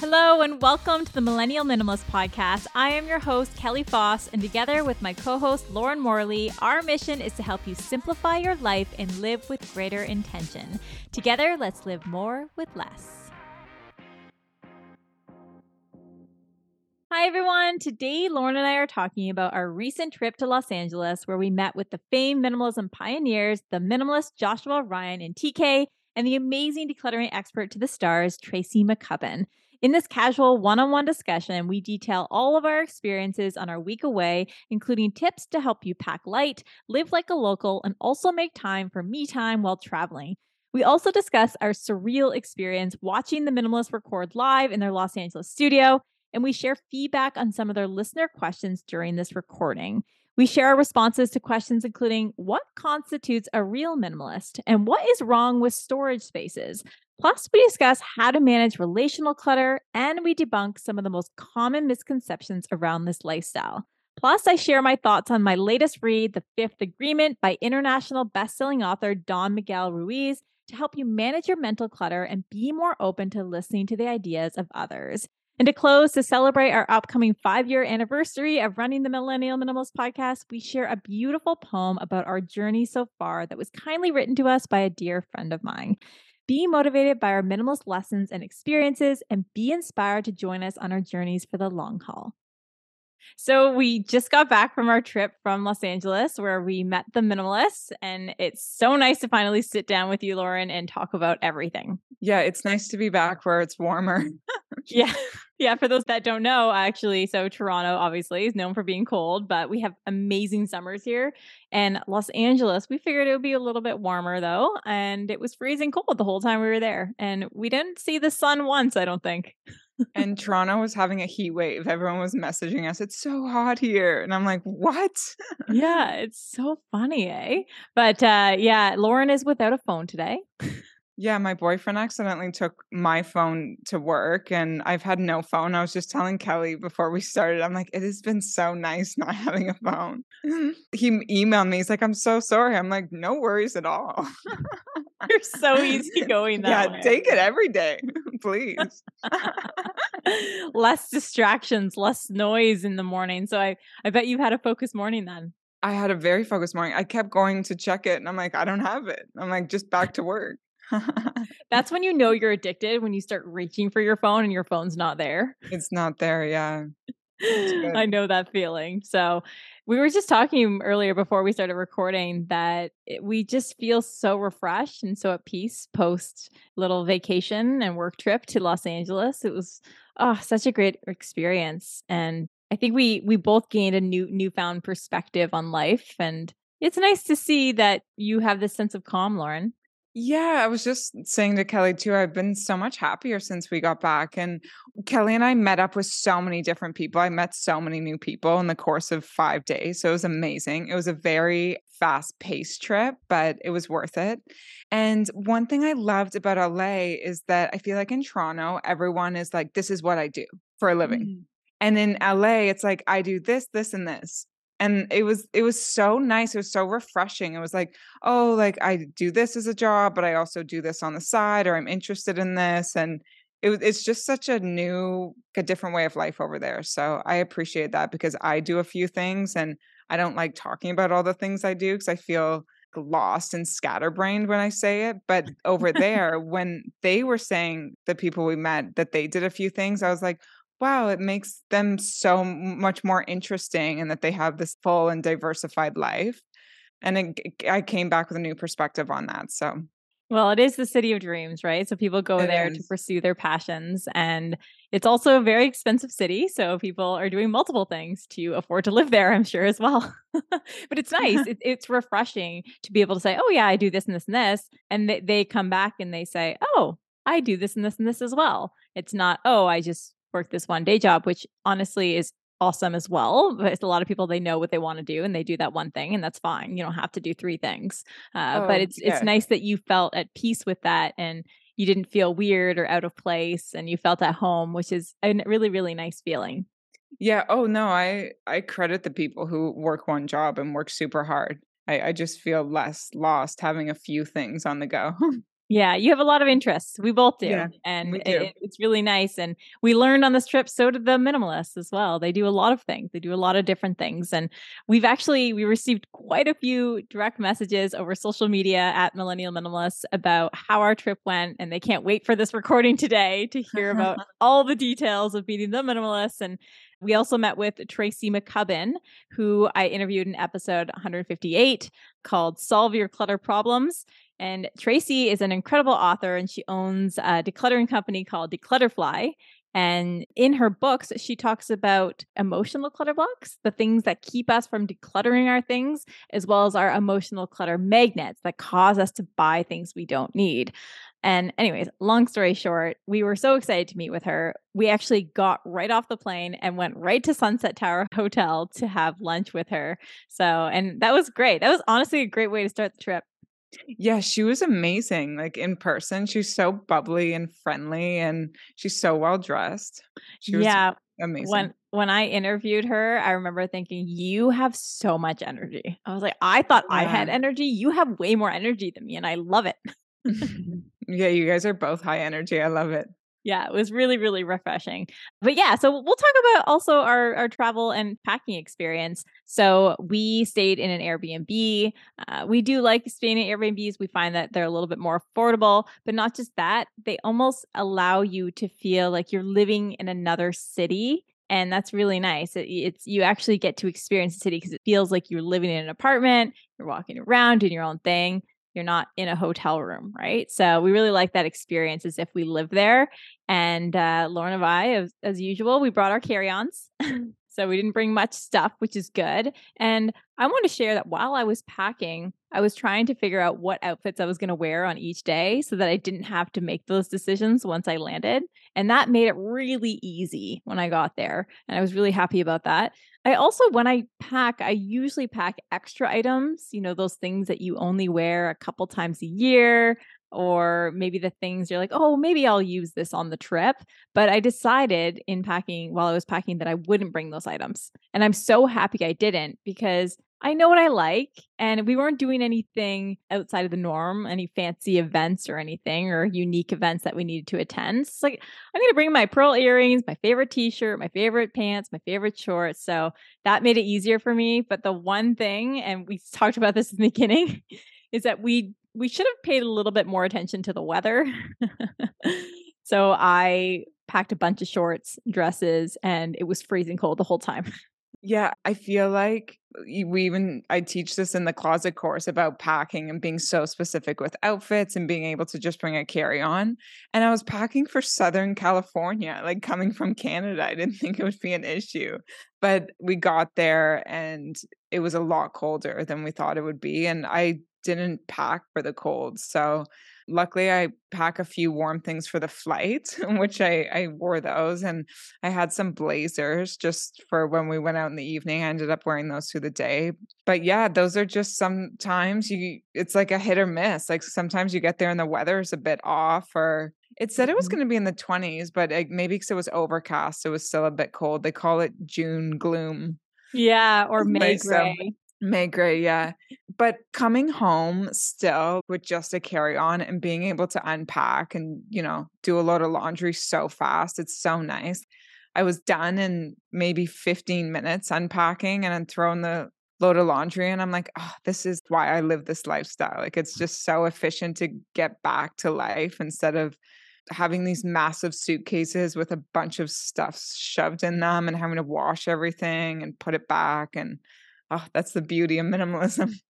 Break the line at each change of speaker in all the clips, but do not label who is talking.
Hello, and welcome to the Millennial Minimalist Podcast. I am your host, Kelly Foss, and together with my co host, Lauren Morley, our mission is to help you simplify your life and live with greater intention. Together, let's live more with less. Hi, everyone. Today, Lauren and I are talking about our recent trip to Los Angeles, where we met with the famed minimalism pioneers, the minimalist Joshua Ryan and TK, and the amazing decluttering expert to the stars, Tracy McCubbin. In this casual one on one discussion, we detail all of our experiences on our week away, including tips to help you pack light, live like a local, and also make time for me time while traveling. We also discuss our surreal experience watching the Minimalists record live in their Los Angeles studio, and we share feedback on some of their listener questions during this recording. We share our responses to questions including what constitutes a real minimalist and what is wrong with storage spaces. Plus, we discuss how to manage relational clutter and we debunk some of the most common misconceptions around this lifestyle. Plus, I share my thoughts on my latest read, The Fifth Agreement by international bestselling author Don Miguel Ruiz, to help you manage your mental clutter and be more open to listening to the ideas of others. And to close, to celebrate our upcoming five year anniversary of running the Millennial Minimalist podcast, we share a beautiful poem about our journey so far that was kindly written to us by a dear friend of mine. Be motivated by our minimalist lessons and experiences and be inspired to join us on our journeys for the long haul. So we just got back from our trip from Los Angeles where we met the minimalists and it's so nice to finally sit down with you Lauren and talk about everything.
Yeah, it's nice to be back where it's warmer.
yeah. Yeah, for those that don't know, actually, so Toronto obviously is known for being cold, but we have amazing summers here. And Los Angeles, we figured it would be a little bit warmer though, and it was freezing cold the whole time we were there. And we didn't see the sun once, I don't think
and Toronto was having a heat wave. Everyone was messaging us, it's so hot here. And I'm like, what?
yeah, it's so funny, eh? But uh, yeah, Lauren is without a phone today.
Yeah, my boyfriend accidentally took my phone to work and I've had no phone. I was just telling Kelly before we started, I'm like, it has been so nice not having a phone. he emailed me. He's like, I'm so sorry. I'm like, no worries at all.
You're so easy going that
yeah,
way.
take it every day, please.
less distractions, less noise in the morning. So I, I bet you had a focused morning then.
I had a very focused morning. I kept going to check it and I'm like, I don't have it. I'm like, just back to work.
That's when you know you're addicted when you start reaching for your phone and your phone's not there.
It's not there, yeah.
I know that feeling. So, we were just talking earlier before we started recording that it, we just feel so refreshed and so at peace post little vacation and work trip to Los Angeles. It was oh, such a great experience and I think we we both gained a new newfound perspective on life and it's nice to see that you have this sense of calm, Lauren.
Yeah, I was just saying to Kelly too, I've been so much happier since we got back. And Kelly and I met up with so many different people. I met so many new people in the course of five days. So it was amazing. It was a very fast paced trip, but it was worth it. And one thing I loved about LA is that I feel like in Toronto, everyone is like, this is what I do for a living. Mm-hmm. And in LA, it's like, I do this, this, and this and it was it was so nice it was so refreshing it was like oh like i do this as a job but i also do this on the side or i'm interested in this and it, was it's just such a new a different way of life over there so i appreciate that because i do a few things and i don't like talking about all the things i do because i feel lost and scatterbrained when i say it but over there when they were saying the people we met that they did a few things i was like wow, it makes them so much more interesting and that they have this full and diversified life. And it, I came back with a new perspective on that. So,
well, it is the city of dreams, right? So people go it there is. to pursue their passions. And it's also a very expensive city. So people are doing multiple things to afford to live there, I'm sure, as well. but it's nice. it, it's refreshing to be able to say, oh, yeah, I do this and this and this. And they, they come back and they say, oh, I do this and this and this as well. It's not, oh, I just work this one day job, which honestly is awesome as well. But it's a lot of people they know what they want to do and they do that one thing, and that's fine. You don't have to do three things. Uh, oh, but it's yeah. it's nice that you felt at peace with that and you didn't feel weird or out of place and you felt at home, which is a really really nice feeling.
Yeah. Oh no, I I credit the people who work one job and work super hard. I, I just feel less lost having a few things on the go.
Yeah, you have a lot of interests. We both do.
Yeah,
and
do.
it- it's really nice. And we learned on this trip, so did the minimalists as well. They do a lot of things, they do a lot of different things. And we've actually we received quite a few direct messages over social media at Millennial Minimalists about how our trip went. And they can't wait for this recording today to hear about all the details of meeting the minimalists. And we also met with Tracy McCubbin, who I interviewed in episode 158 called Solve Your Clutter Problems. And Tracy is an incredible author and she owns a decluttering company called dClutterfly. And in her books, she talks about emotional clutter blocks, the things that keep us from decluttering our things, as well as our emotional clutter magnets that cause us to buy things we don't need. And, anyways, long story short, we were so excited to meet with her. We actually got right off the plane and went right to Sunset Tower Hotel to have lunch with her. So, and that was great. That was honestly a great way to start the trip.
Yeah, she was amazing. Like in person, she's so bubbly and friendly and she's so well dressed. She was
yeah.
amazing.
When when I interviewed her, I remember thinking, you have so much energy. I was like, I thought I had energy. You have way more energy than me, and I love it.
yeah, you guys are both high energy. I love it.
Yeah, it was really, really refreshing. But yeah, so we'll talk about also our, our travel and packing experience. So we stayed in an Airbnb. Uh, we do like staying in Airbnbs. We find that they're a little bit more affordable, but not just that, they almost allow you to feel like you're living in another city. And that's really nice. It- it's you actually get to experience the city because it feels like you're living in an apartment, you're walking around doing your own thing. You're not in a hotel room, right? So we really like that experience as if we live there. And uh, Lauren and I, as, as usual, we brought our carry-ons. so we didn't bring much stuff, which is good. And I want to share that while I was packing, I was trying to figure out what outfits I was going to wear on each day so that I didn't have to make those decisions once I landed. And that made it really easy when I got there. And I was really happy about that. I also, when I pack, I usually pack extra items, you know, those things that you only wear a couple times a year, or maybe the things you're like, oh, maybe I'll use this on the trip. But I decided in packing while I was packing that I wouldn't bring those items. And I'm so happy I didn't because I know what I like. And we weren't doing anything outside of the norm, any fancy events or anything or unique events that we needed to attend. It's like, I'm going to bring my pearl earrings, my favorite t shirt, my favorite pants, my favorite shorts. So that made it easier for me. But the one thing, and we talked about this in the beginning, is that we we should have paid a little bit more attention to the weather. so I packed a bunch of shorts, dresses, and it was freezing cold the whole time.
Yeah, I feel like we even I teach this in the closet course about packing and being so specific with outfits and being able to just bring a carry-on. And I was packing for Southern California, like coming from Canada. I didn't think it would be an issue. But we got there and it was a lot colder than we thought it would be. And I didn't pack for the cold. So luckily I pack a few warm things for the flight, which I, I wore those. And I had some blazers just for when we went out in the evening. I ended up wearing those through the day. But yeah, those are just sometimes you it's like a hit or miss. Like sometimes you get there and the weather is a bit off or it said it was
Mhm.
going to be in the 20s, but it, maybe because it was overcast, it was still a bit cold. They call it June gloom.
Yeah, or May gray.
May gray, yeah. But coming home still with just a carry on and being able to unpack and, you know, do a load of laundry so fast, it's so nice. I was done in maybe 15 minutes unpacking and then throwing the load of laundry. And I'm like, oh, this is why I live this lifestyle. Like, it's just so efficient to get back to life instead of having these massive suitcases with a bunch of stuff shoved in them and having to wash everything and put it back. And oh, that's the beauty of minimalism.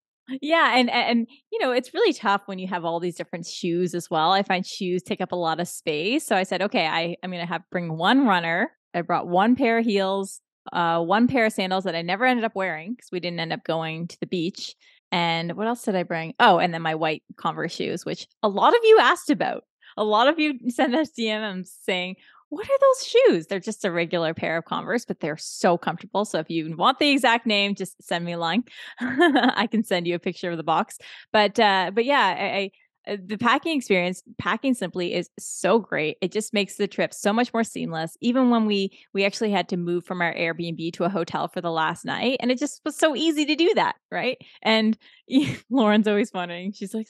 Yeah, and and you know, it's really tough when you have all these different shoes as well. I find shoes take up a lot of space. So I said, okay, I I'm going to have bring one runner. I brought one pair of heels, uh one pair of sandals that I never ended up wearing because we didn't end up going to the beach. And what else did I bring? Oh, and then my white Converse shoes, which a lot of you asked about. A lot of you sent us DMs saying, what are those shoes? They're just a regular pair of Converse, but they're so comfortable. So if you want the exact name, just send me a line. I can send you a picture of the box. But uh, but yeah, I, I Uh, the packing experience, packing simply is so great. It just makes the trip so much more seamless. Even when we we actually had to move from our Airbnb to a hotel for the last night, and it just was so easy to do that, right? And Lauren's always wondering. She's like,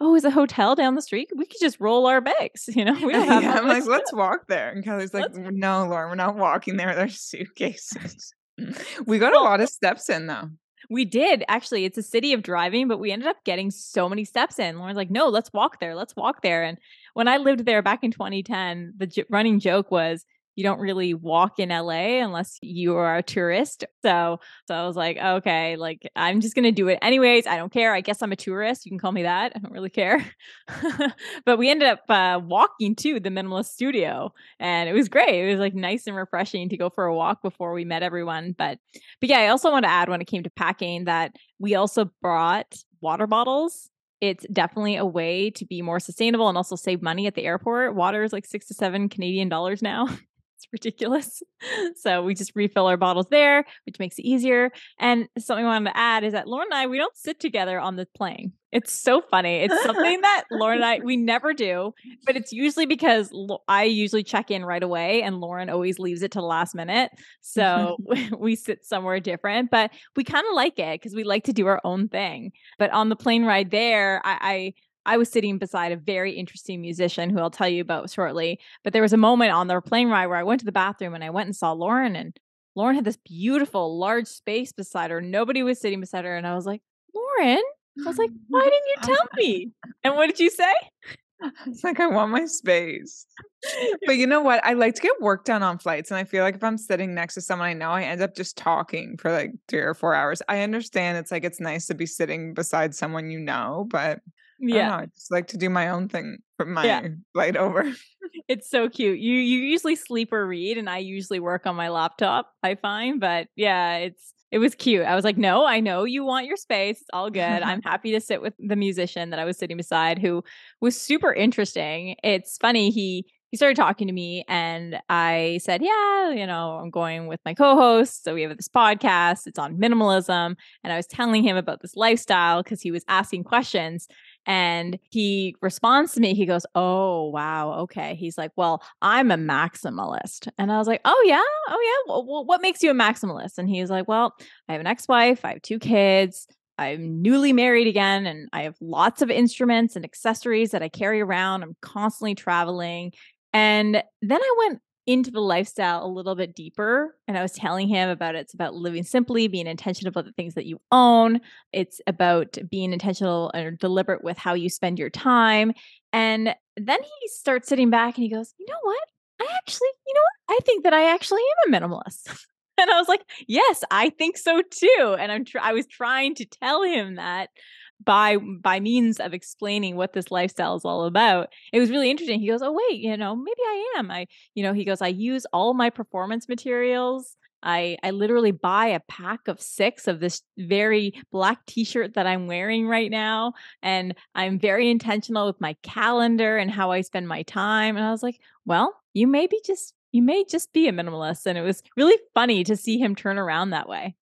"Oh, is a hotel down the street? We could just roll our bags, you know?" We
don't have yeah, I'm like, "Let's walk there." And Kelly's like, let's- "No, Lauren, we're not walking there. There's suitcases." we got a lot of steps in though.
We did actually. It's a city of driving, but we ended up getting so many steps in. Lauren's like, "No, let's walk there. Let's walk there." And when I lived there back in 2010, the j- running joke was, you don't really walk in LA unless you are a tourist. So, so I was like, okay, like I'm just gonna do it anyways. I don't care. I guess I'm a tourist. You can call me that. I don't really care. but we ended up uh, walking to the minimalist studio, and it was great. It was like nice and refreshing to go for a walk before we met everyone. But, but yeah, I also want to add when it came to packing that we also brought water bottles it's definitely a way to be more sustainable and also save money at the airport. Water is like six to seven Canadian dollars now. Ridiculous. So we just refill our bottles there, which makes it easier. And something I wanted to add is that Lauren and I, we don't sit together on the plane. It's so funny. It's something that Lauren and I, we never do, but it's usually because I usually check in right away and Lauren always leaves it to the last minute. So we sit somewhere different, but we kind of like it because we like to do our own thing. But on the plane ride there, I, I I was sitting beside a very interesting musician who I'll tell you about shortly. But there was a moment on the plane ride where I went to the bathroom and I went and saw Lauren, and Lauren had this beautiful large space beside her. Nobody was sitting beside her. And I was like, Lauren, I was like, why didn't you tell me? And what did you say?
It's like I want my space. But you know what? I like to get work done on flights. And I feel like if I'm sitting next to someone I know, I end up just talking for like three or four hours. I understand it's like it's nice to be sitting beside someone you know, but yeah, I, I just like to do my own thing from my yeah. flight over.
it's so cute. You you usually sleep or read, and I usually work on my laptop. I find, but yeah, it's it was cute. I was like, no, I know you want your space. It's all good. I'm happy to sit with the musician that I was sitting beside, who was super interesting. It's funny he he started talking to me and I said, Yeah, you know, I'm going with my co host. So we have this podcast, it's on minimalism. And I was telling him about this lifestyle because he was asking questions. And he responds to me. He goes, Oh, wow. Okay. He's like, Well, I'm a maximalist. And I was like, Oh, yeah. Oh, yeah. Well, what makes you a maximalist? And he's like, Well, I have an ex wife, I have two kids. I'm newly married again and I have lots of instruments and accessories that I carry around. I'm constantly traveling. And then I went into the lifestyle a little bit deeper and I was telling him about it. it's about living simply, being intentional about the things that you own. It's about being intentional and deliberate with how you spend your time. And then he starts sitting back and he goes, "You know what? I actually, you know what? I think that I actually am a minimalist." and I was like, "Yes, I think so too." And I'm tr- I was trying to tell him that by by means of explaining what this lifestyle is all about it was really interesting he goes oh wait you know maybe i am i you know he goes i use all my performance materials I I literally buy a pack of 6 of this very black t-shirt that I'm wearing right now and I'm very intentional with my calendar and how I spend my time and I was like, "Well, you may be just you may just be a minimalist." And it was really funny to see him turn around that way.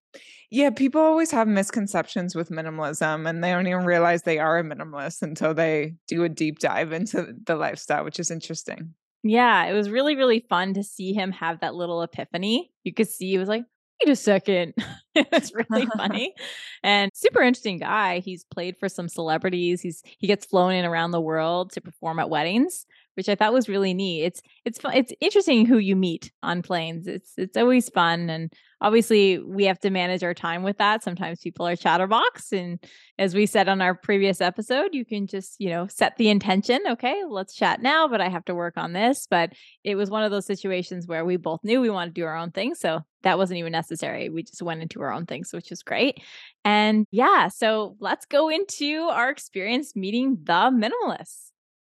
Yeah, people always have misconceptions with minimalism and they don't even realize they are a minimalist until they do a deep dive into the lifestyle, which is interesting.
Yeah, it was really, really fun to see him have that little epiphany. You could see he was like, wait a second. it's really funny and super interesting guy. He's played for some celebrities. He's he gets flown in around the world to perform at weddings which I thought was really neat. It's it's fun. It's interesting who you meet on planes. It's it's always fun, and obviously we have to manage our time with that. Sometimes people are chatterbox, and as we said on our previous episode, you can just you know set the intention. Okay, let's chat now, but I have to work on this. But it was one of those situations where we both knew we wanted to do our own thing, so that wasn't even necessary. We just went into our own things, which was great. And yeah, so let's go into our experience meeting the minimalists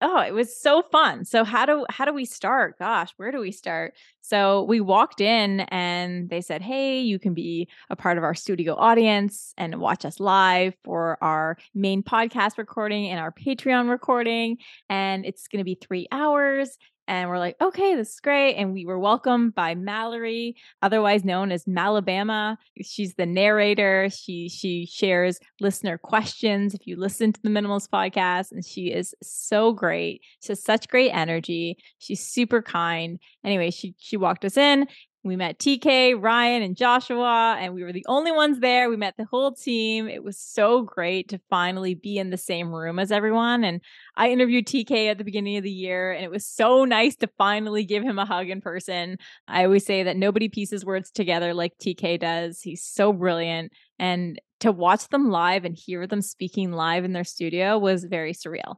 oh it was so fun. So how do how do we start? Gosh where do we start? So we walked in and they said hey you can be a part of our studio audience and watch us live for our main podcast recording and our patreon recording and it's going to be three hours and we're like, okay, this is great. And we were welcomed by Mallory, otherwise known as Malabama. She's the narrator. She she shares listener questions if you listen to the Minimalist podcast, and she is so great. She has such great energy. She's super kind. Anyway, she she walked us in we met TK, Ryan, and Joshua, and we were the only ones there. We met the whole team. It was so great to finally be in the same room as everyone. And I interviewed TK at the beginning of the year, and it was so nice to finally give him a hug in person. I always say that nobody pieces words together like TK does. He's so brilliant. And to watch them live and hear them speaking live in their studio was very surreal.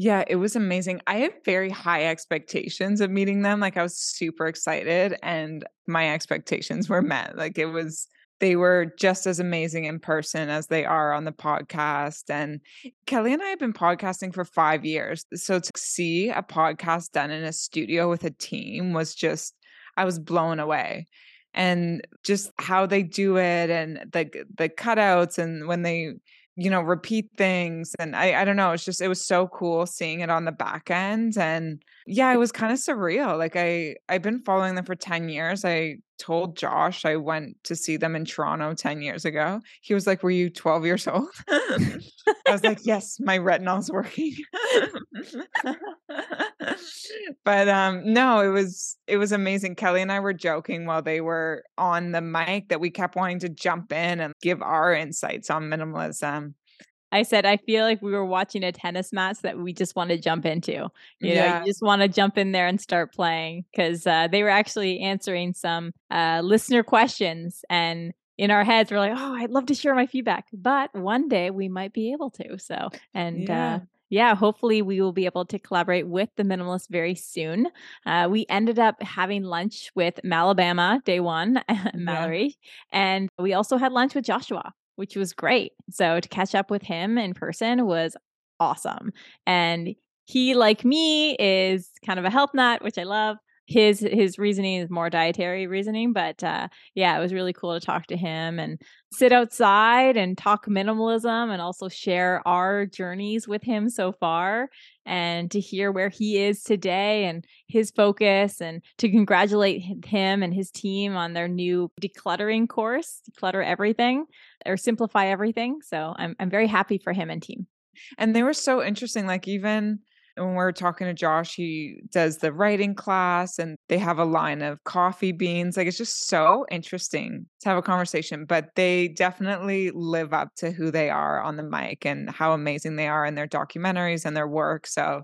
Yeah, it was amazing. I had very high expectations of meeting them. Like I was super excited and my expectations were met. Like it was they were just as amazing in person as they are on the podcast. And Kelly and I have been podcasting for five years. So to see a podcast done in a studio with a team was just, I was blown away. And just how they do it and the the cutouts and when they you know, repeat things. And I, I don't know, it's just, it was so cool seeing it on the back end. And yeah, it was kind of surreal. Like I, I've been following them for 10 years. I told Josh I went to see them in Toronto 10 years ago. He was like, Were you 12 years old? I was like, Yes, my retinol's working. but um no, it was it was amazing. Kelly and I were joking while they were on the mic that we kept wanting to jump in and give our insights on minimalism.
I said, I feel like we were watching a tennis match that we just want to jump into. You know, you just want to jump in there and start playing because uh, they were actually answering some uh, listener questions. And in our heads, we're like, oh, I'd love to share my feedback. But one day we might be able to. So, and yeah. Uh, yeah, hopefully we will be able to collaborate with the minimalist very soon. Uh, we ended up having lunch with Malabama day one, Mallory, yeah. and we also had lunch with Joshua which was great. So to catch up with him in person was awesome. And he, like me, is kind of a health nut, which I love. His his reasoning is more dietary reasoning, but uh, yeah, it was really cool to talk to him and sit outside and talk minimalism and also share our journeys with him so far and to hear where he is today and his focus and to congratulate him and his team on their new decluttering course, declutter everything or simplify everything. So I'm I'm very happy for him and team.
And they were so interesting. Like even when we're talking to Josh, he does the writing class and they have a line of coffee beans. Like it's just so oh. interesting to have a conversation, but they definitely live up to who they are on the mic and how amazing they are in their documentaries and their work. So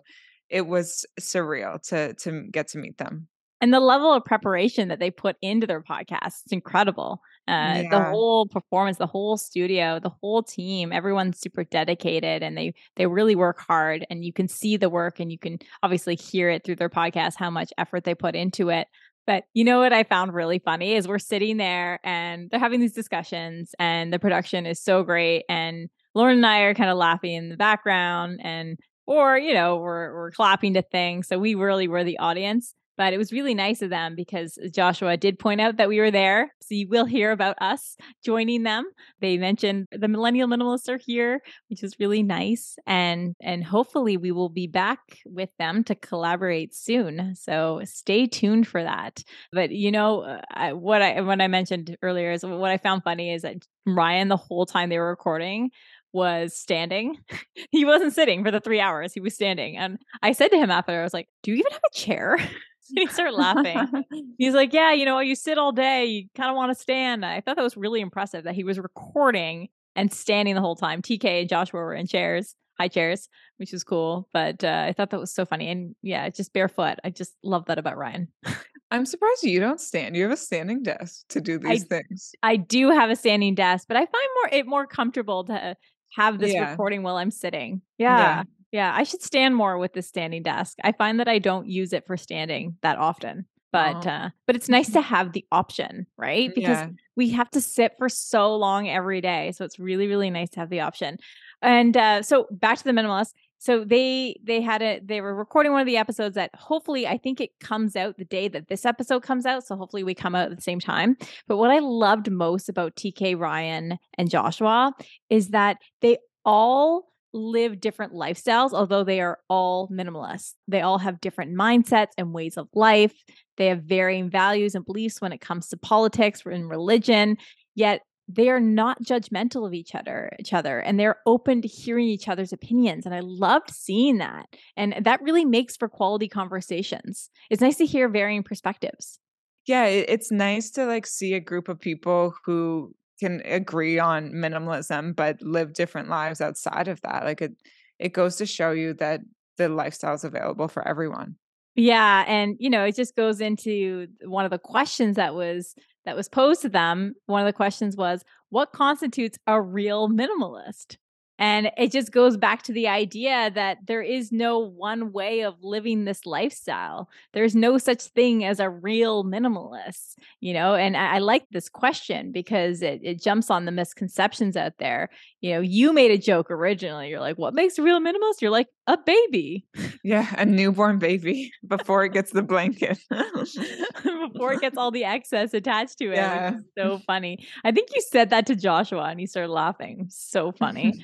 it was surreal to to get to meet them
and the level of preparation that they put into their podcast it's incredible uh, yeah. the whole performance the whole studio the whole team everyone's super dedicated and they they really work hard and you can see the work and you can obviously hear it through their podcast how much effort they put into it. But you know what I found really funny is we're sitting there and they're having these discussions and the production is so great and Lauren and I are kind of laughing in the background and or you know we're we're clapping to things. So we really were the audience but it was really nice of them because Joshua did point out that we were there. So you will hear about us joining them. They mentioned the millennial minimalists are here, which is really nice. And and hopefully we will be back with them to collaborate soon. So stay tuned for that. But you know uh, I, what I what I mentioned earlier is what I found funny is that Ryan the whole time they were recording was standing. he wasn't sitting for the three hours. He was standing. And I said to him after, I was like, Do you even have a chair? he started laughing. He's like, Yeah, you know, you sit all day, you kind of want to stand. I thought that was really impressive that he was recording and standing the whole time. TK and Joshua were in chairs, high chairs, which was cool. But uh, I thought that was so funny. And yeah, just barefoot. I just love that about Ryan.
I'm surprised you don't stand. You have a standing desk to do these
I,
things.
I do have a standing desk, but I find more it more comfortable to have this yeah. recording while I'm sitting. Yeah. yeah. Yeah, I should stand more with this standing desk. I find that I don't use it for standing that often. But oh. uh but it's nice to have the option, right? Because yeah. we have to sit for so long every day. So it's really really nice to have the option. And uh so back to the minimalist. So they they had it they were recording one of the episodes that hopefully I think it comes out the day that this episode comes out. So hopefully we come out at the same time. But what I loved most about TK Ryan and Joshua is that they all live different lifestyles, although they are all minimalists. They all have different mindsets and ways of life. They have varying values and beliefs when it comes to politics and religion. Yet they are not judgmental of each other each other and they're open to hearing each other's opinions and i loved seeing that and that really makes for quality conversations it's nice to hear varying perspectives
yeah it's nice to like see a group of people who can agree on minimalism but live different lives outside of that like it it goes to show you that the lifestyle is available for everyone
yeah and you know it just goes into one of the questions that was that was posed to them, one of the questions was, What constitutes a real minimalist? And it just goes back to the idea that there is no one way of living this lifestyle. There's no such thing as a real minimalist, you know? And I, I like this question because it, it jumps on the misconceptions out there. You know, you made a joke originally. You're like, what makes a real minimalist? You're like, a baby.
Yeah, a newborn baby before it gets the blanket.
before it gets all the excess attached to it. Yeah. so funny. I think you said that to Joshua and he started laughing. So funny.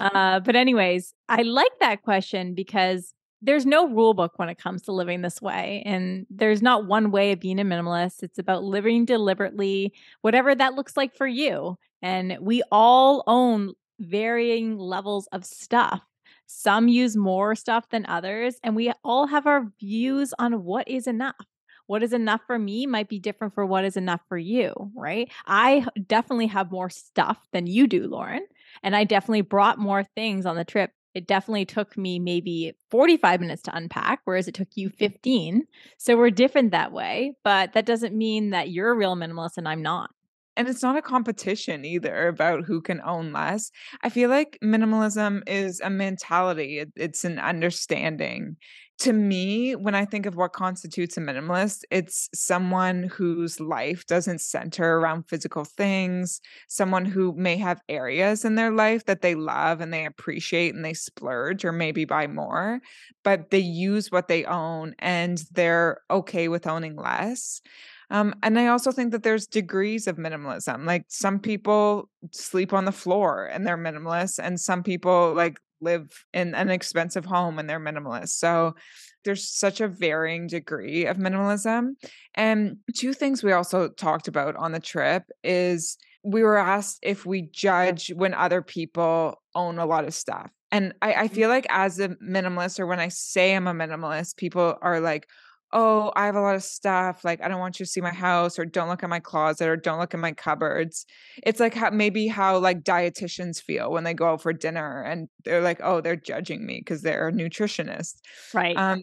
uh, but, anyways, I like that question because there's no rule book when it comes to living this way. And there's not one way of being a minimalist. It's about living deliberately, whatever that looks like for you. And we all own varying levels of stuff. Some use more stuff than others, and we all have our views on what is enough what is enough for me might be different for what is enough for you, right? I definitely have more stuff than you do, Lauren. And I definitely brought more things on the trip. It definitely took me maybe 45 minutes to unpack, whereas it took you 15. So we're different that way. But that doesn't mean that you're a real minimalist and I'm not.
And it's not a competition either about who can own less. I feel like minimalism is a mentality, it, it's an understanding to me, when I think of what constitutes a minimalist, it's someone whose life doesn't center around physical things, someone who may have areas in their life that they love and they appreciate and they splurge or maybe buy more, but they use what they own and they're okay with owning less. Um, and I also think that there's degrees of minimalism. Like some people sleep on the floor and they're minimalist, and some people like live in an expensive home and they're minimalist. So there's such a varying degree of minimalism. And two things we also talked about on the trip is we were asked if we judge when other people own a lot of stuff. And I, I mm-hmm. feel like as a minimalist, or when I say I'm a minimalist, people are like, oh, I have a lot of stuff. Like, I don't want you to see my house, or don't look at my closet, or don't look at my cupboards. It's like how maybe how like dietitians feel when they go out for dinner and they're like, oh, they're judging me because they're a nutritionist.
Right. Um,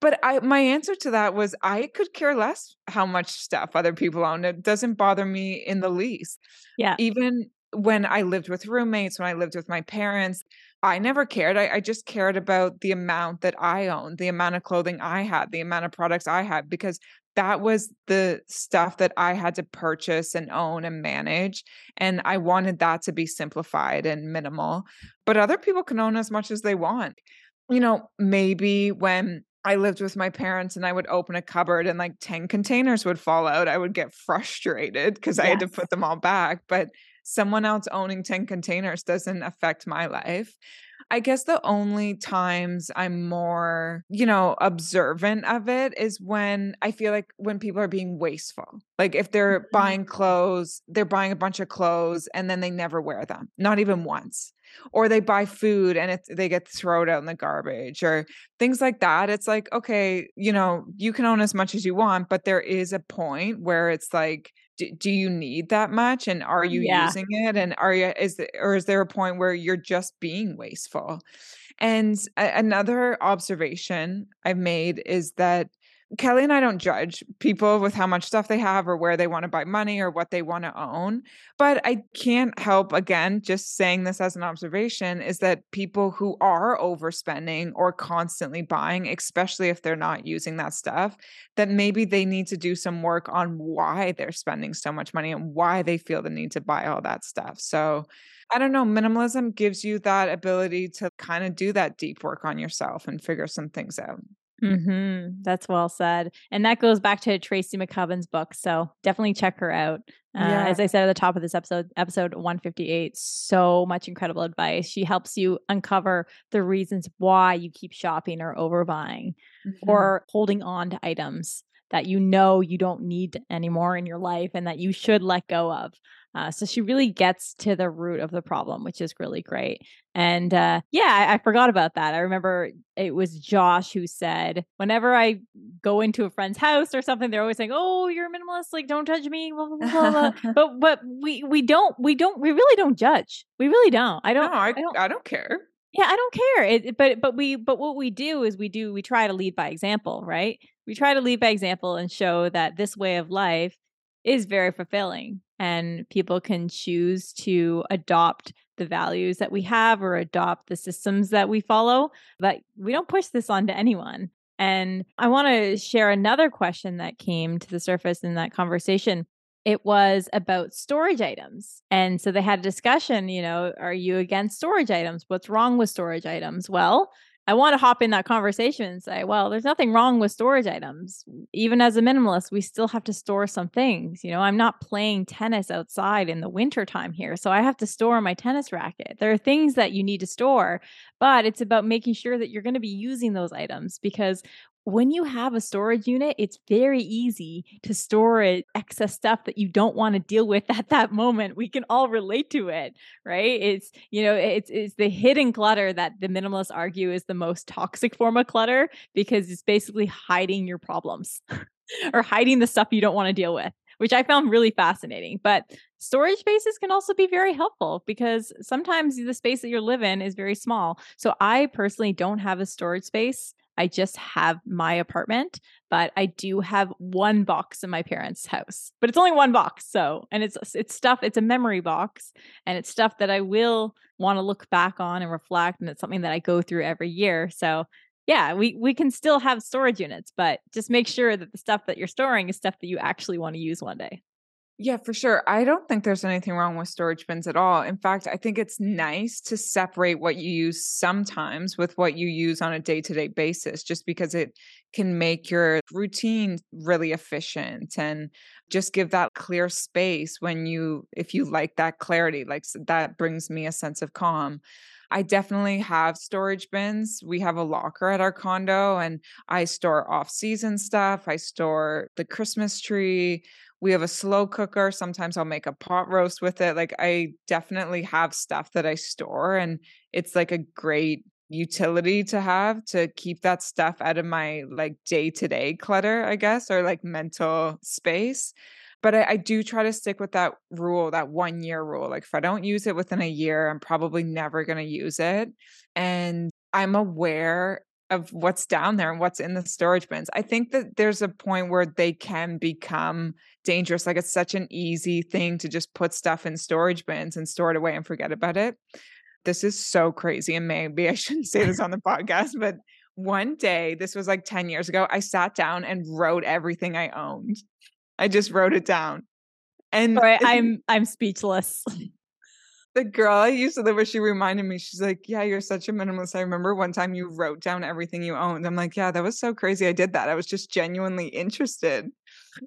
but I my answer to that was I could care less how much stuff other people own. It doesn't bother me in the least.
Yeah.
Even when I lived with roommates, when I lived with my parents, I never cared. I, I, just cared about the amount that I owned, the amount of clothing I had, the amount of products I had, because that was the stuff that I had to purchase and own and manage. And I wanted that to be simplified and minimal. But other people can own as much as they want. You know, maybe when I lived with my parents and I would open a cupboard and like 10 containers would fall out, I would get frustrated because yes. I had to put them all back. But someone else owning 10 containers doesn't affect my life. I guess the only times I'm more, you know, observant of it is when I feel like when people are being wasteful. Like if they're mm-hmm. buying clothes, they're buying a bunch of clothes and then they never wear them, not even once. Or they buy food and it, they get thrown out in the garbage or things like that. It's like, okay, you know, you can own as much as you want, but there is a point where it's like, do, do you need that much and are mm, you yeah. using it and are you is the, or is there a point where you're just being wasteful and a, another observation i've made is that Kelly and I don't judge people with how much stuff they have or where they want to buy money or what they want to own. But I can't help, again, just saying this as an observation is that people who are overspending or constantly buying, especially if they're not using that stuff, that maybe they need to do some work on why they're spending so much money and why they feel the need to buy all that stuff. So, I don't know, minimalism gives you that ability to kind of do that deep work on yourself and figure some things out.
Mm-hmm. That's well said. And that goes back to Tracy McCubbin's book. So definitely check her out. Uh, yeah. As I said at the top of this episode, episode 158, so much incredible advice. She helps you uncover the reasons why you keep shopping or overbuying mm-hmm. or holding on to items that you know you don't need anymore in your life and that you should let go of. Uh, so she really gets to the root of the problem, which is really great. And uh, yeah, I, I, forgot about that. I remember it was Josh who said, whenever I go into a friend's house or something, they're always saying, "Oh, you're a minimalist. Like, don't judge me." Blah, blah, blah, but but we we don't we don't we really don't judge. We really don't. I don't.
No, I,
I don't.
I don't care.
Yeah, I don't care. It, but but we but what we do is we do we try to lead by example, right? We try to lead by example and show that this way of life is very fulfilling and people can choose to adopt the values that we have or adopt the systems that we follow but we don't push this onto anyone and i want to share another question that came to the surface in that conversation it was about storage items. And so they had a discussion, you know, are you against storage items? What's wrong with storage items? Well, I want to hop in that conversation and say, well, there's nothing wrong with storage items. Even as a minimalist, we still have to store some things. You know, I'm not playing tennis outside in the wintertime here. So I have to store my tennis racket. There are things that you need to store, but it's about making sure that you're going to be using those items because when you have a storage unit, it's very easy to store excess stuff that you don't want to deal with at that moment. We can all relate to it, right? It's, you know, it's it's the hidden clutter that the minimalists argue is the most toxic form of clutter because it's basically hiding your problems or hiding the stuff you don't want to deal with which I found really fascinating. But storage spaces can also be very helpful because sometimes the space that you live in is very small. So I personally don't have a storage space I just have my apartment, but I do have one box in my parents' house. But it's only one box, so and it's it's stuff. It's a memory box, and it's stuff that I will want to look back on and reflect, and it's something that I go through every year. So yeah, we we can still have storage units, but just make sure that the stuff that you're storing is stuff that you actually want to use one day.
Yeah, for sure. I don't think there's anything wrong with storage bins at all. In fact, I think it's nice to separate what you use sometimes with what you use on a day to day basis, just because it can make your routine really efficient and just give that clear space when you, if you like that clarity, like that brings me a sense of calm. I definitely have storage bins. We have a locker at our condo and I store off season stuff. I store the Christmas tree. We have a slow cooker. Sometimes I'll make a pot roast with it. Like I definitely have stuff that I store and it's like a great utility to have to keep that stuff out of my like day-to-day clutter, I guess, or like mental space. But I, I do try to stick with that rule, that one year rule. Like if I don't use it within a year, I'm probably never going to use it. And I'm aware of what's down there and what's in the storage bins. I think that there's a point where they can become dangerous. Like it's such an easy thing to just put stuff in storage bins and store it away and forget about it. This is so crazy. And maybe I shouldn't say this on the podcast, but one day, this was like 10 years ago, I sat down and wrote everything I owned. I just wrote it down. And
Sorry, I'm I'm speechless.
the girl I used to live with, she reminded me, she's like, Yeah, you're such a minimalist. I remember one time you wrote down everything you owned. I'm like, Yeah, that was so crazy. I did that. I was just genuinely interested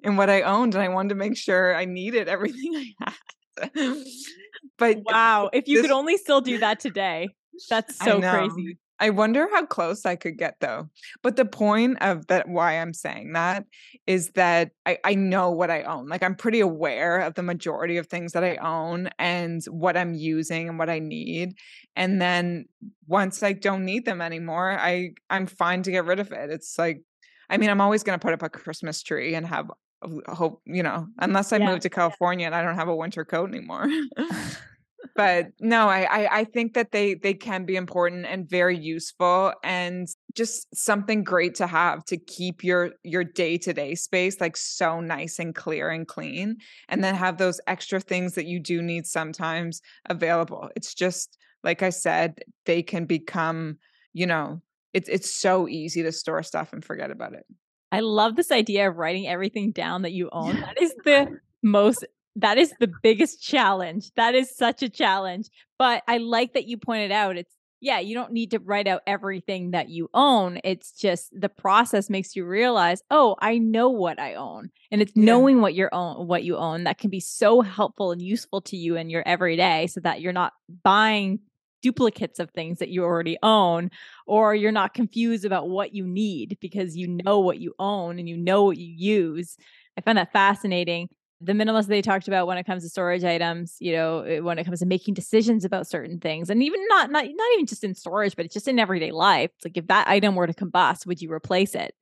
in what I owned and I wanted to make sure I needed everything I had. but
wow, if you this, could only still do that today, that's so crazy.
I wonder how close I could get though. But the point of that, why I'm saying that is that I, I know what I own. Like I'm pretty aware of the majority of things that I own and what I'm using and what I need. And then once I don't need them anymore, I I'm fine to get rid of it. It's like, I mean, I'm always going to put up a Christmas tree and have uh, hope, you know, unless I yeah. move to California and I don't have a winter coat anymore. but no I, I, I think that they they can be important and very useful and just something great to have to keep your your day-to-day space like so nice and clear and clean and then have those extra things that you do need sometimes available. It's just like i said they can become you know it's it's so easy to store stuff and forget about it.
I love this idea of writing everything down that you own. That is the most that is the biggest challenge. That is such a challenge. But I like that you pointed out it's yeah, you don't need to write out everything that you own. It's just the process makes you realize, oh, I know what I own. And it's yeah. knowing what you own what you own that can be so helpful and useful to you in your everyday so that you're not buying duplicates of things that you already own or you're not confused about what you need because you know what you own and you know what you use. I find that fascinating the minimalist they talked about when it comes to storage items, you know, eh, when it comes to making decisions about certain things, and even not not not even just in storage, but it's just in everyday life. It's like if that item were to combust, would you replace it?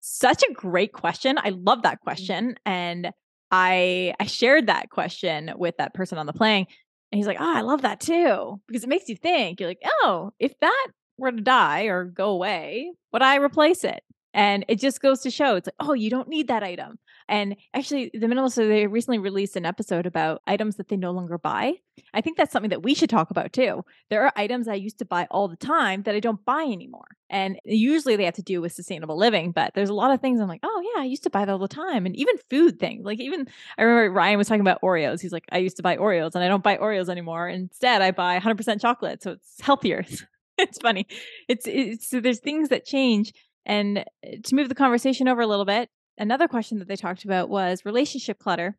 Such a great question. I love that mm. question, and I I shared that question with that person on the plane, and he's like, "Oh, I love that too," because it makes you think. You're like, "Oh, if that were to die or go away, would I replace it?" And it just goes to show it's like, oh, you don't need that item. And actually, the minimalists, they recently released an episode about items that they no longer buy. I think that's something that we should talk about too. There are items I used to buy all the time that I don't buy anymore. And usually they have to do with sustainable living, but there's a lot of things I'm like, oh, yeah, I used to buy that all the time. And even food things. Like, even I remember Ryan was talking about Oreos. He's like, I used to buy Oreos and I don't buy Oreos anymore. Instead, I buy 100% chocolate. So it's healthier. it's funny. It's, it's so there's things that change. And eh, to move the conversation over a little bit, another question that they talked about was relationship clutter.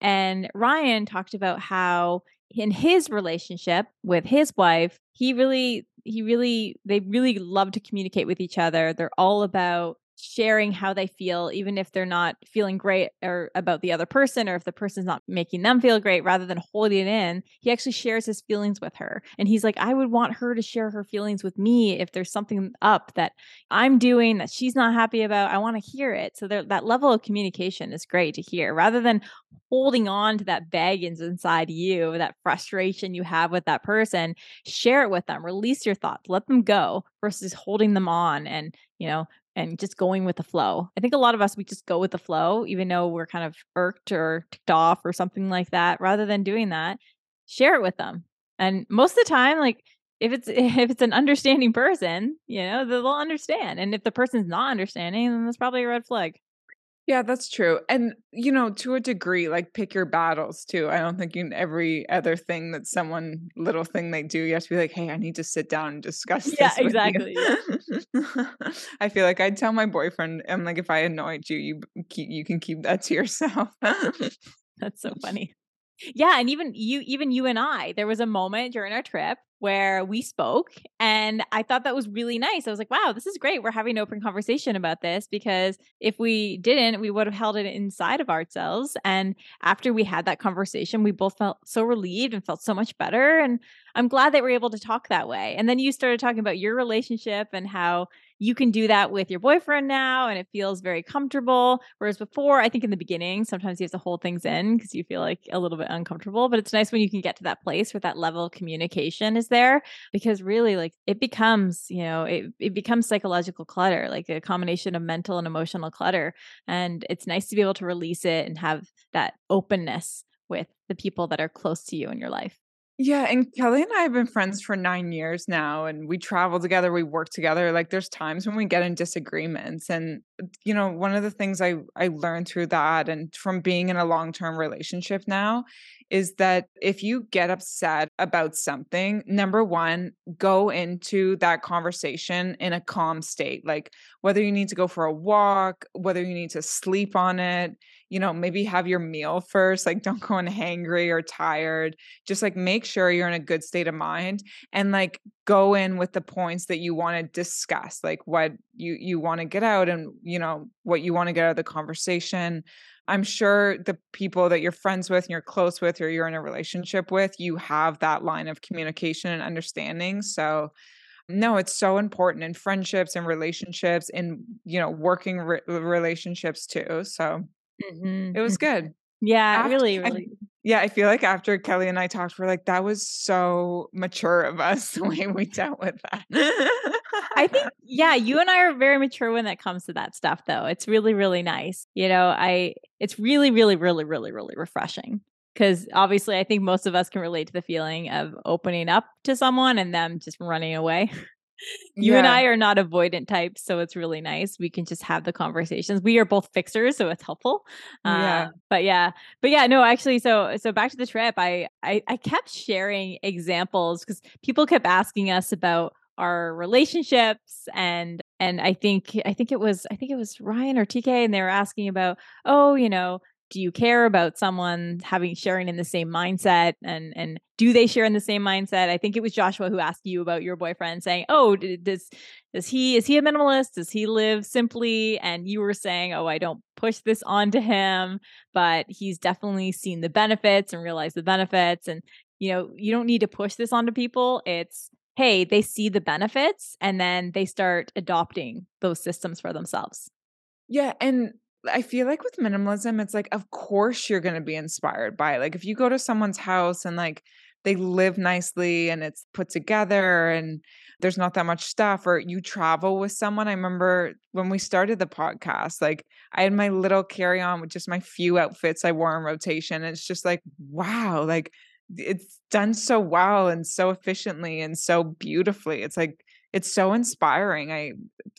And Ryan talked about how in his relationship with his wife, he really, he really, they really love to communicate with each other. They're all about sharing how they feel, even if they're not feeling great or about the other person, or if the person's not making them feel great, rather than holding it in, he actually shares his feelings with her. And he's like, I would want her to share her feelings with me if there's something up that I'm doing that she's not happy about. I want to hear it. So there, that level of communication is great to hear rather than holding on to that baggage inside you, that frustration you have with that person. Share it with them, release your thoughts, let them go versus holding them on and, you know, and just going with the flow. I think a lot of us we just go with the flow, even though we're kind of irked or ticked off or something like that. Rather than doing that, share it with them. And most of the time, like if it's if it's an understanding person, you know, they'll understand. And if the person's not understanding, then that's probably a red flag.
Yeah, that's true. And, you know, to a degree, like pick your battles too. I don't think in every other thing that someone, little thing they do, you have to be like, hey, I need to sit down and discuss this.
Yeah, exactly.
I feel like I'd tell my boyfriend, I'm like, if I annoyed you, you keep, you can keep that to yourself.
that's so funny. Yeah, and even you even you and I, there was a moment during our trip where we spoke and I thought that was really nice. I was like, wow, this is great. We're having an open conversation about this because if we didn't, we would have held it inside of ourselves. And after we had that conversation, we both felt so relieved and felt so much better. And I'm glad that we're able to talk that way. And then you started talking about your relationship and how you can do that with your boyfriend now and it feels very comfortable. Whereas before, I think in the beginning, sometimes you have to hold things in because you feel like a little bit uncomfortable. But it's nice when you can get to that place where that level of communication is there because really, like, it becomes, you know, it, it becomes psychological clutter, like a combination of mental and emotional clutter. And it's nice to be able to release it and have that openness with the people that are close to you in your life.
Yeah, and Kelly and I have been friends for nine years now, and we travel together, we work together. Like, there's times when we get in disagreements, and you know, one of the things I I learned through that, and from being in a long term relationship now, is that if you get upset about something, number one, go into that conversation in a calm state. Like, whether you need to go for a walk, whether you need to sleep on it, you know, maybe have your meal first. Like, don't go in hangry or tired. Just like make sure you're in a good state of mind and like go in with the points that you want to discuss, like what you you want to get out and you know what you want to get out of the conversation. I'm sure the people that you're friends with and you're close with or you're in a relationship with, you have that line of communication and understanding. So no it's so important in friendships and relationships in you know working re- relationships too so Mm-hmm. It was mm-hmm. good.
Yeah, after, really, really.
I, yeah, I feel like after Kelly and I talked, we're like, that was so mature of us the way we dealt with that.
I think, yeah, you and I are very mature when it comes to that stuff, though. It's really, really nice. You know, I, it's really, really, really, really, really refreshing because obviously I think most of us can relate to the feeling of opening up to someone and them just running away. You and I are not avoidant types, so it's really nice. We can just have the conversations. We are both fixers, so it's helpful.
Yeah.
Uh, but yeah, but yeah, no, actually, so so back to the trip, I I, I kept sharing examples because people kept asking us about our relationships and and I think I think it was I think it was Ryan or TK and they were asking about oh you know do you care about someone having sharing in the same mindset? And and do they share in the same mindset? I think it was joshua who asked you about your boyfriend saying oh does does he is he a minimalist? Does he live simply? And you were saying oh i don't push this onto him but he's definitely seen the benefits and realized the benefits. And you know you don't need to push this onto people. It's hey they see the benefits and then they start adopting those systems for themselves.
Yeah and I feel like with minimalism, it's like, of course you're going to be inspired by it. Like, if you go to someone's house and like they live nicely and it's put together and there's not that much stuff, or you travel with someone. I remember when we started the podcast, like I had my little carry on with just my few outfits I wore in rotation. It's just like, wow, like it's done so well and so efficiently and so beautifully. It's like, it's so inspiring. I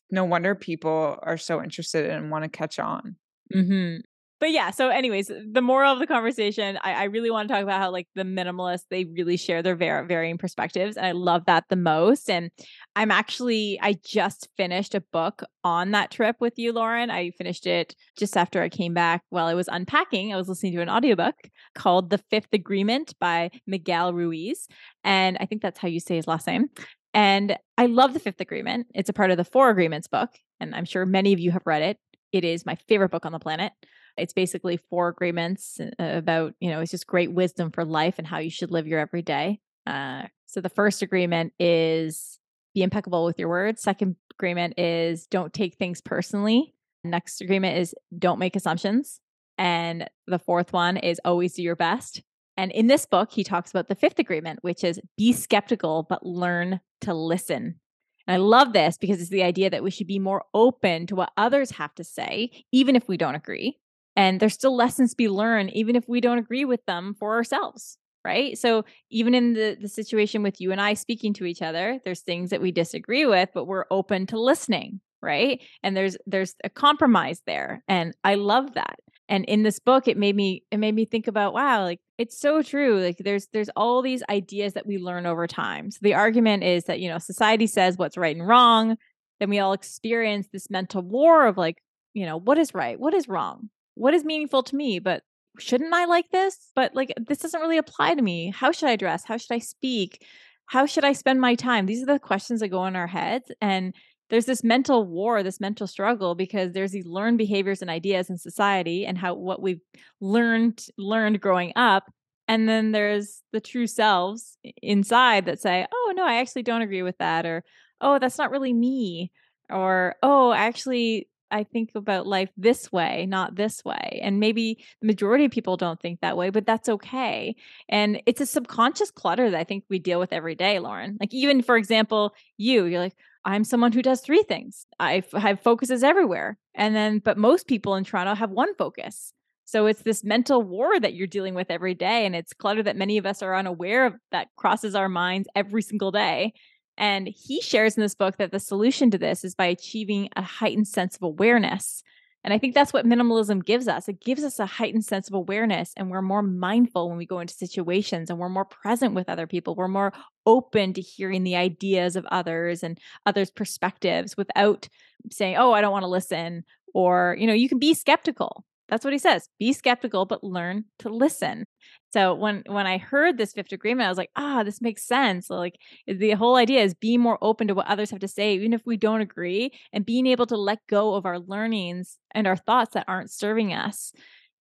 no wonder people are so interested and want to catch on.
Mm-hmm. But yeah, so anyways, the moral of the conversation, I, I really want to talk about how like the minimalists, they really share their var- varying perspectives. And I love that the most. And I'm actually, I just finished a book on that trip with you, Lauren. I finished it just after I came back while I was unpacking. I was listening to an audiobook called The Fifth Agreement by Miguel Ruiz. And I think that's how you say his last name. And I love the fifth agreement. It's a part of the four agreements book. And I'm sure many of you have read it. It is my favorite book on the planet. It's basically four agreements uh, about, you know, it's just great wisdom for life and how you should live your everyday. Uh, so the first agreement is be impeccable with your words. Second agreement is don't take things personally. Next agreement is don't make assumptions. And the fourth one is always do your best. And in this book, he talks about the fifth agreement, which is be skeptical, but learn to listen. And I love this because it's the idea that we should be more open to what others have to say, even if we don't agree. And there's still lessons to be learned, even if we don't agree with them for ourselves. Right. So even in the, the situation with you and I speaking to each other, there's things that we disagree with, but we're open to listening. Right. And there's there's a compromise there. And I love that and in this book it made me it made me think about wow like it's so true like there's there's all these ideas that we learn over time. So the argument is that you know society says what's right and wrong then we all experience this mental war of like you know what is right? What is wrong? What is meaningful to me? But shouldn't i like this? But like this doesn't really apply to me. How should i dress? How should i speak? How should i spend my time? These are the questions that go in our heads and there's this mental war, this mental struggle because there's these learned behaviors and ideas in society and how what we've learned learned growing up and then there's the true selves inside that say, "Oh no, I actually don't agree with that," or "Oh, that's not really me," or "Oh, actually I think about life this way, not this way." And maybe the majority of people don't think that way, but that's okay. And it's a subconscious clutter that I think we deal with every day, Lauren. Like even for example, you, you're like, I'm someone who does three things. I have focuses everywhere. And then, but most people in Toronto have one focus. So it's this mental war that you're dealing with every day. And it's clutter that many of us are unaware of that crosses our minds every single day. And he shares in this book that the solution to this is by achieving a heightened sense of awareness and I think that's what minimalism gives us. It gives us a heightened sense of awareness, and we're more mindful when we go into situations and we're more present with other people. We're more open to hearing the ideas of others and others' perspectives without saying, Oh, I don't want to listen. Or, you know, you can be skeptical. That's what he says. Be skeptical, but learn to listen. So when when I heard this fifth agreement, I was like, ah, this makes sense. Like the whole idea is be more open to what others have to say, even if we don't agree, and being able to let go of our learnings and our thoughts that aren't serving us.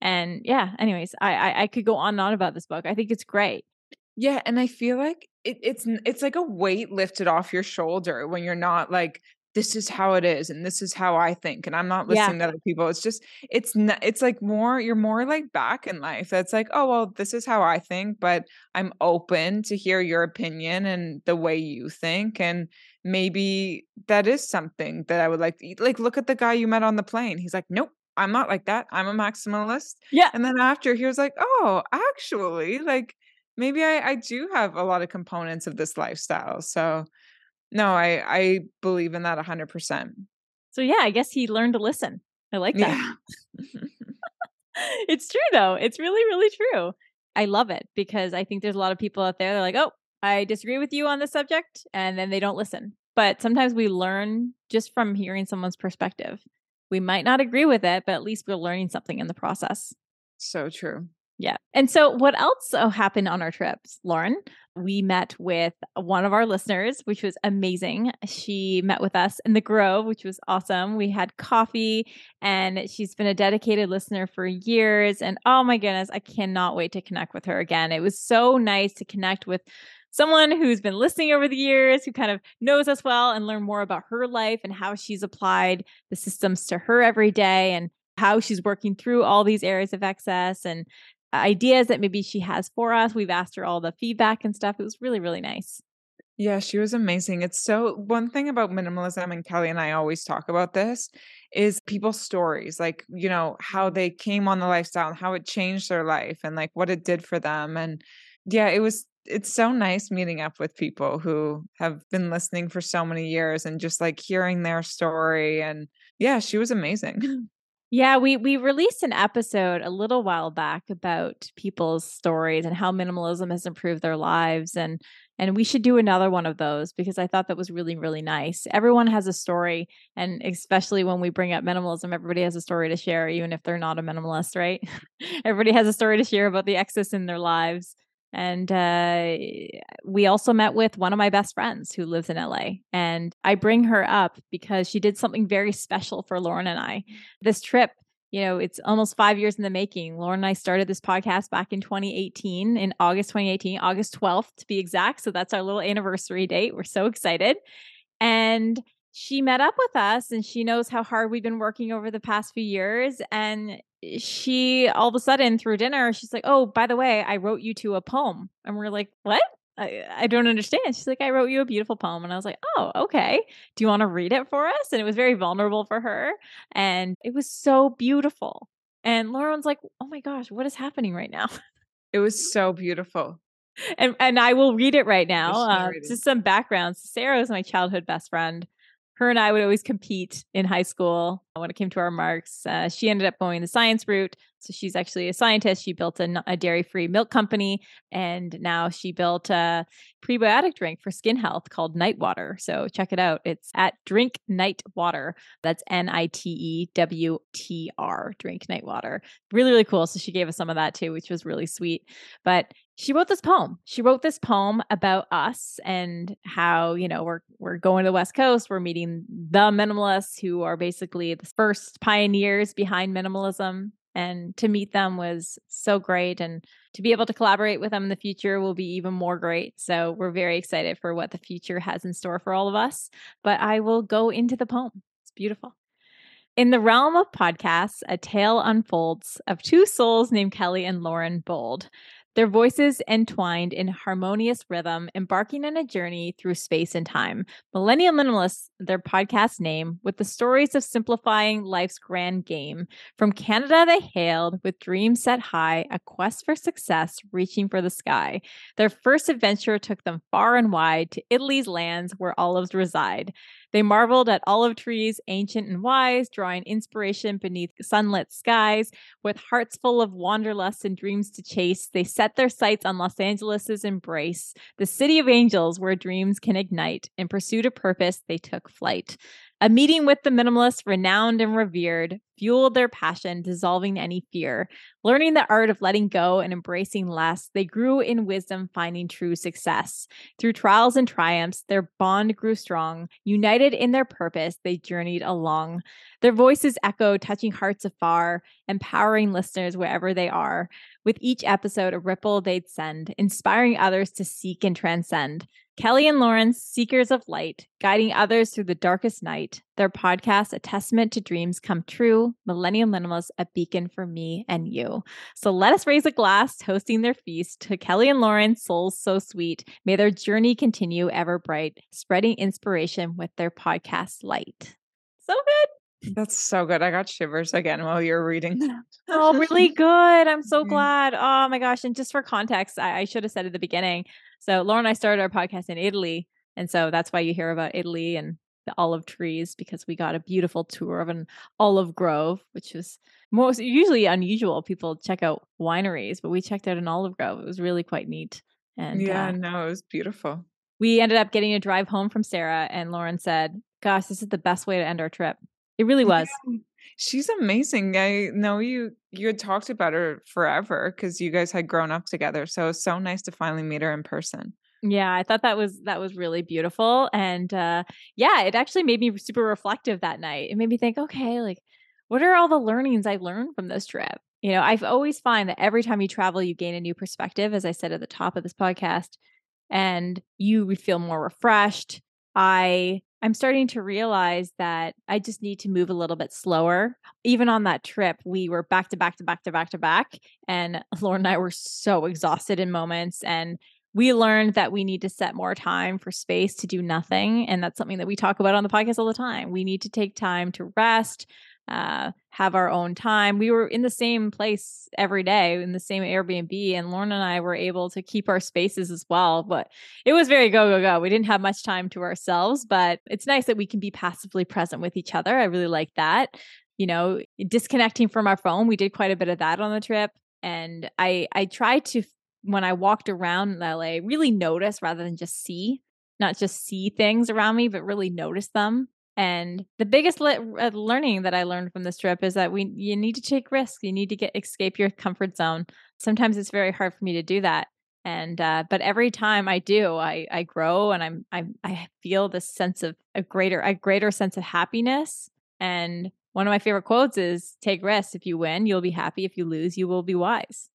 And yeah, anyways, I I, I could go on and on about this book. I think it's great.
Yeah, and I feel like it, it's it's like a weight lifted off your shoulder when you're not like this is how it is and this is how I think and I'm not listening yeah. to other people. It's just it's not, it's like more you're more like back in life. That's like, oh well, this is how I think, but I'm open to hear your opinion and the way you think and maybe that is something that I would like to, like look at the guy you met on the plane. He's like, "Nope, I'm not like that. I'm a maximalist."
Yeah.
And then after he was like, "Oh, actually, like maybe I I do have a lot of components of this lifestyle." So No, I I believe in that 100%.
So yeah, I guess he learned to listen. I like that. Yeah. it's true though. It's really really true. I love it because I think there's a lot of people out there they're like, "Oh, I disagree with you on this subject," and then they don't listen. But sometimes we learn just from hearing someone's perspective. We might not agree with it, but at least we're learning something in the process.
So true.
Yeah. And so, what else uh, happened on our trips, Lauren? We met with one of our listeners, which was amazing. She met with us in the Grove, which was awesome. We had coffee, and she's been a dedicated listener for years. And oh my goodness, I cannot wait to connect with her again. It was so nice to connect with someone who's been listening over the years, who kind of knows us well, and learn more about her life and how she's applied the systems to her every day and how she's working through all these areas of excess and ideas that maybe she has for us. We've asked her all the feedback and stuff. It was really, really nice.
Yeah, she was amazing. It's so one thing about minimalism, and Kelly and I always talk about this, is people's stories, like, you know, how mm-hmm. they came on the lifestyle and how it changed their life and like what it did for them. And yeah, it was, it's so nice meeting up with people who have been listening for so many years and just like hearing their story. And yeah, she was amazing.
Yeah, we we released an episode a little while back about people's stories and how minimalism has improved their lives and and we should do another one of those because I thought that was really really nice. Everyone has a story and especially when we bring up minimalism everybody has a story to share even if they're not a minimalist, right? everybody has a story to share about the excess in their lives. And uh, we also met with one of my best friends who lives in LA. And I bring her up because she did something very special for Lauren and I. This trip, you know, it's almost five years in the making. Lauren and I started this podcast back in 2018, in August 2018, August 12th to be exact. So that's our little anniversary date. We're so excited. And she met up with us and she knows how hard we've been working over the past few years. And she all of a sudden through dinner, she's like, Oh, by the way, I wrote you to a poem. And we're like, What? I, I don't understand. She's like, I wrote you a beautiful poem. And I was like, Oh, okay. Do you want to read it for us? And it was very vulnerable for her. And it was so beautiful. And Lauren's like, Oh my gosh, what is happening right now?
It was so beautiful.
And and I will read it right now. Uh, just some background. Sarah was my childhood best friend her and I would always compete in high school when it came to our marks. Uh, she ended up going the science route. So she's actually a scientist. She built a, a dairy free milk company and now she built a prebiotic drink for skin health called Nite Wtr. So check it out. It's at Drink Nite Wtr. That's N I T E W T R, Drink Nite Wtr. Really, really cool. So she gave us some of that too, which was really sweet. But she wrote this poem. She wrote this poem about us and how, you know, we're we're going to the West Coast, we're meeting the minimalists who are basically the first pioneers behind minimalism and to meet them was so great and to be able to collaborate with them in the future will be even more great. So we're very excited for what the future has in store for all of us. But I will go into the poem. It's beautiful. In the realm of podcasts, a tale unfolds of two souls named Kelly and Lauren Bold their voices entwined in harmonious rhythm, embarking on a journey through space and time. Millennial Minimalists, their podcast name, with the stories of simplifying life's grand game. From Canada, they hailed with dreams set high, a quest for success reaching for the sky. Their first adventure took them far and wide to Italy's lands where olives reside. They marveled at olive trees, ancient and wise, drawing inspiration beneath sunlit skies. With hearts full of wanderlust and dreams to chase, they set their sights on Los Angeles's embrace, the city of angels where dreams can ignite. In pursuit of purpose, they took flight. A meeting with the minimalist, renowned and revered, fueled their passion, dissolving any fear. Learning the art of letting go and embracing less, they grew in wisdom, finding true success. Through trials and triumphs, their bond grew strong. United in their purpose, they journeyed along. Their voices echoed, touching hearts afar, empowering listeners wherever they are. With each episode, a ripple they'd send, inspiring others to seek and transcend. Kelly and Lawrence, seekers of light, guiding others through the darkest night. Their podcast, a testament to dreams come true. Millennial Minimalists, a beacon for me and you. So let us raise a glass, toasting their feast to Kelly and Lauren, souls so sweet. May their journey continue ever bright, spreading inspiration with their podcast light. So good.
That's so good. I got shivers again while you're reading that.
oh, really good. I'm so mm-hmm. glad. Oh my gosh. And just for context, I, I should have said at the beginning, so Lauren and I started our podcast in Italy. And so that's why you hear about Italy and the olive trees because we got a beautiful tour of an olive grove, which was most usually unusual. People check out wineries, but we checked out an olive grove. It was really quite neat. And
yeah,
uh,
no, it was beautiful.
we ended up getting a drive home from Sarah, and Lauren said, Gosh, this is the best way to end our trip. It really was.
Yeah, she's amazing. I know you you had talked about her forever because you guys had grown up together. So it's so nice to finally meet her in person.
Yeah, I thought that was that was really beautiful. And uh yeah, it actually made me super reflective that night. It made me think, okay, like what are all the learnings I learned from this trip? You know, I've always find that every time you travel, you gain a new perspective, as I said at the top of this podcast, and you feel more refreshed. I I'm starting to realize that I just need to move a little bit slower. Even on that trip, we were back to back to back to back to back. And Lauren and I were so exhausted in moments. And we learned that we need to set more time for space to do nothing. And that's something that we talk about on the podcast all the time. We need to take time to rest, uh, have our own time. We were in the same place every day in the same Airbnb, and Lauren and I were able to keep our spaces as well. But it was very go, go, go. We didn't have much time to ourselves, but it's nice that we can be passively present with each other. I really like that. You know, disconnecting from our phone. We did quite a bit of that on the trip. And I I tried to when I walked around LA, really notice rather than just see, not just see things around me, but really notice them. And the biggest le- uh, learning that I learned from this trip is that we you need to take risks. You need to get escape your comfort zone. Sometimes it's very hard for me to do that. And uh, but every time I do, I I grow and I'm I I feel this sense of a greater a greater sense of happiness. And one of my favorite quotes is take risks. If you win, you'll be happy. If you lose, you will be wise.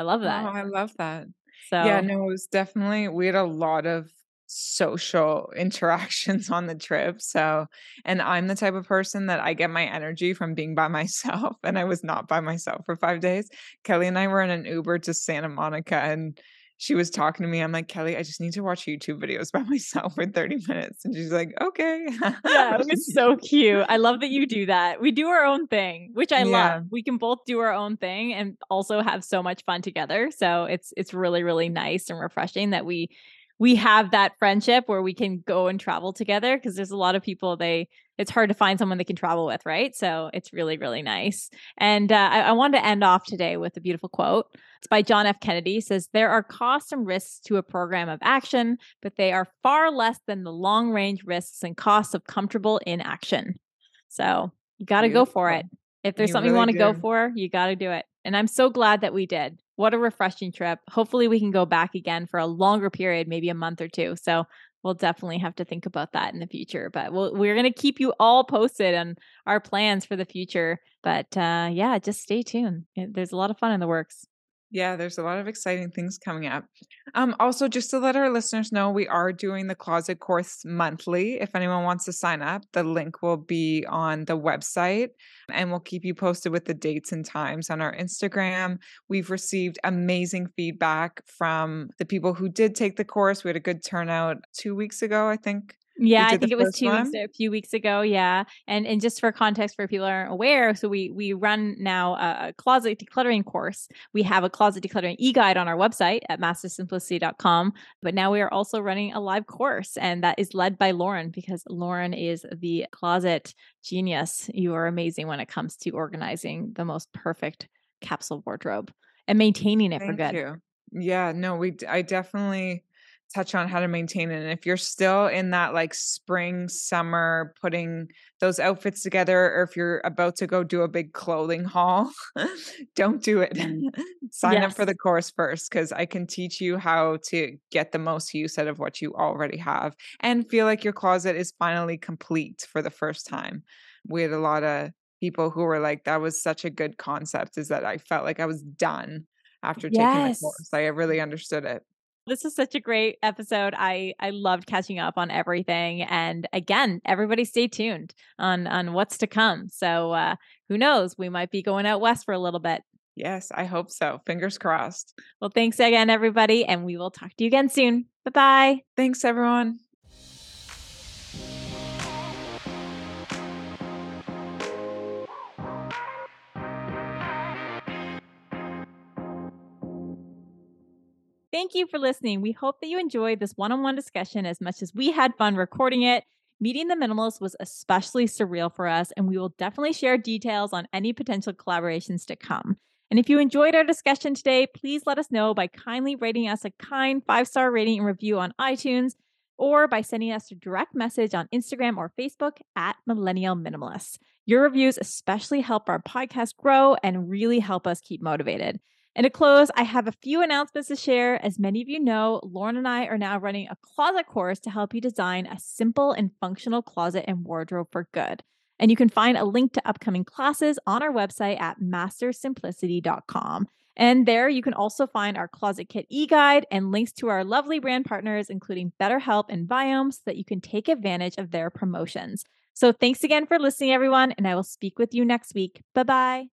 Oh, I love that. Oh.
I love that.
So yeah,
no, it was definitely we had a lot of social interactions on the trip. So, and I'm the type of person that I get my energy from being by myself, and I was not by myself for 5 days. Kelly and I were in an Uber to Santa Monica and she was talking to me. I'm like, "Kelly, I just need to watch YouTube videos by myself for 30 minutes." And she's like, "Okay."
yeah, it was so cute. I love that you do that. We do our own thing, which I
Yeah.
love. We can both do our own thing and also have so much fun together. So it's it's really really nice and refreshing that we we have that friendship where we can go and travel together because there's a lot of people they it's hard to find someone they can travel with, right? So it's really really nice. And uh, I, I wanted to end off today with a beautiful quote. It's by John F. Kennedy. It says there are costs and risks to a program of action, but they are far less than the long range risks and costs of comfortable inaction. So you got to go for it. If there's
You
something you want to go for, you got to do it. And I'm so glad that we did. What a refreshing trip. Hopefully, we can go back again for a longer period, maybe a month or two. So we'll definitely have to think about that in the future. But we'll, we're going to keep you all posted on our plans for the future. But uh, yeah, just stay tuned. There's a lot of fun in the works.
Yeah, there's a lot of exciting things coming up. Um, also, just to let our listeners know, we are doing the closet course monthly. If anyone wants to sign up, the link will be on the website and we'll keep you posted with the dates and times on our Instagram. We've received amazing feedback from the people who did take the course. We had a good turnout two weeks ago, I think.
Yeah, I think it was two weeks,
one?
a few weeks ago. Yeah, and and just for context, for people who aren't aware, so we we run now a, closet decluttering course. We have a closet decluttering e guide on our website at mastersimplicity.com, but now we are also running a live course, and that is led by Lauren because Lauren is the closet genius. You are amazing when it comes to organizing the most perfect capsule wardrobe and maintaining it for good.
you. Yeah, no, we I definitely touch on how to maintain it. And if you're still in that like spring, summer, putting those outfits together, or if you're about to go do a big clothing haul, don't do it. Mm. Sign up for the course first because I can teach you how to get the most use out of what you already have and feel like your closet is finally complete for the first time. We had a lot of people who were like, that was such a good concept, is that I felt like I was done after taking the course. I really understood it.
This is such a great episode. I I loved catching up on everything and again, everybody stay tuned on on what's to come. So uh who knows, we might be going out west for a little bit.
Yes, I hope so. Fingers crossed.
Well, thanks again everybody and we will talk to you again soon. Bye-bye.
Thanks, everyone.
Thank you for listening. We hope that you enjoyed this one on one discussion as much as we had fun recording it. Meeting the Minimalists was especially surreal for us, and we will definitely share details on any potential collaborations to come. And if you enjoyed our discussion today, please let us know by kindly rating us a kind five star rating and review on iTunes or by sending us a direct message on Instagram or Facebook at Millennial Minimalists. Your reviews especially help our podcast grow and really help us keep motivated. And to close, I have a few announcements to share. As many of you know, Lauren and I are now running a closet course to help you design a simple and functional closet and wardrobe for good. And you can find a link to upcoming classes on our website at mastersimplicity.com. And there you can also find our closet kit e guide and links to our lovely brand partners, including BetterHelp and Viome, so that you can take advantage of their promotions. So thanks again for listening, everyone, and I will speak with you next week. Bye bye.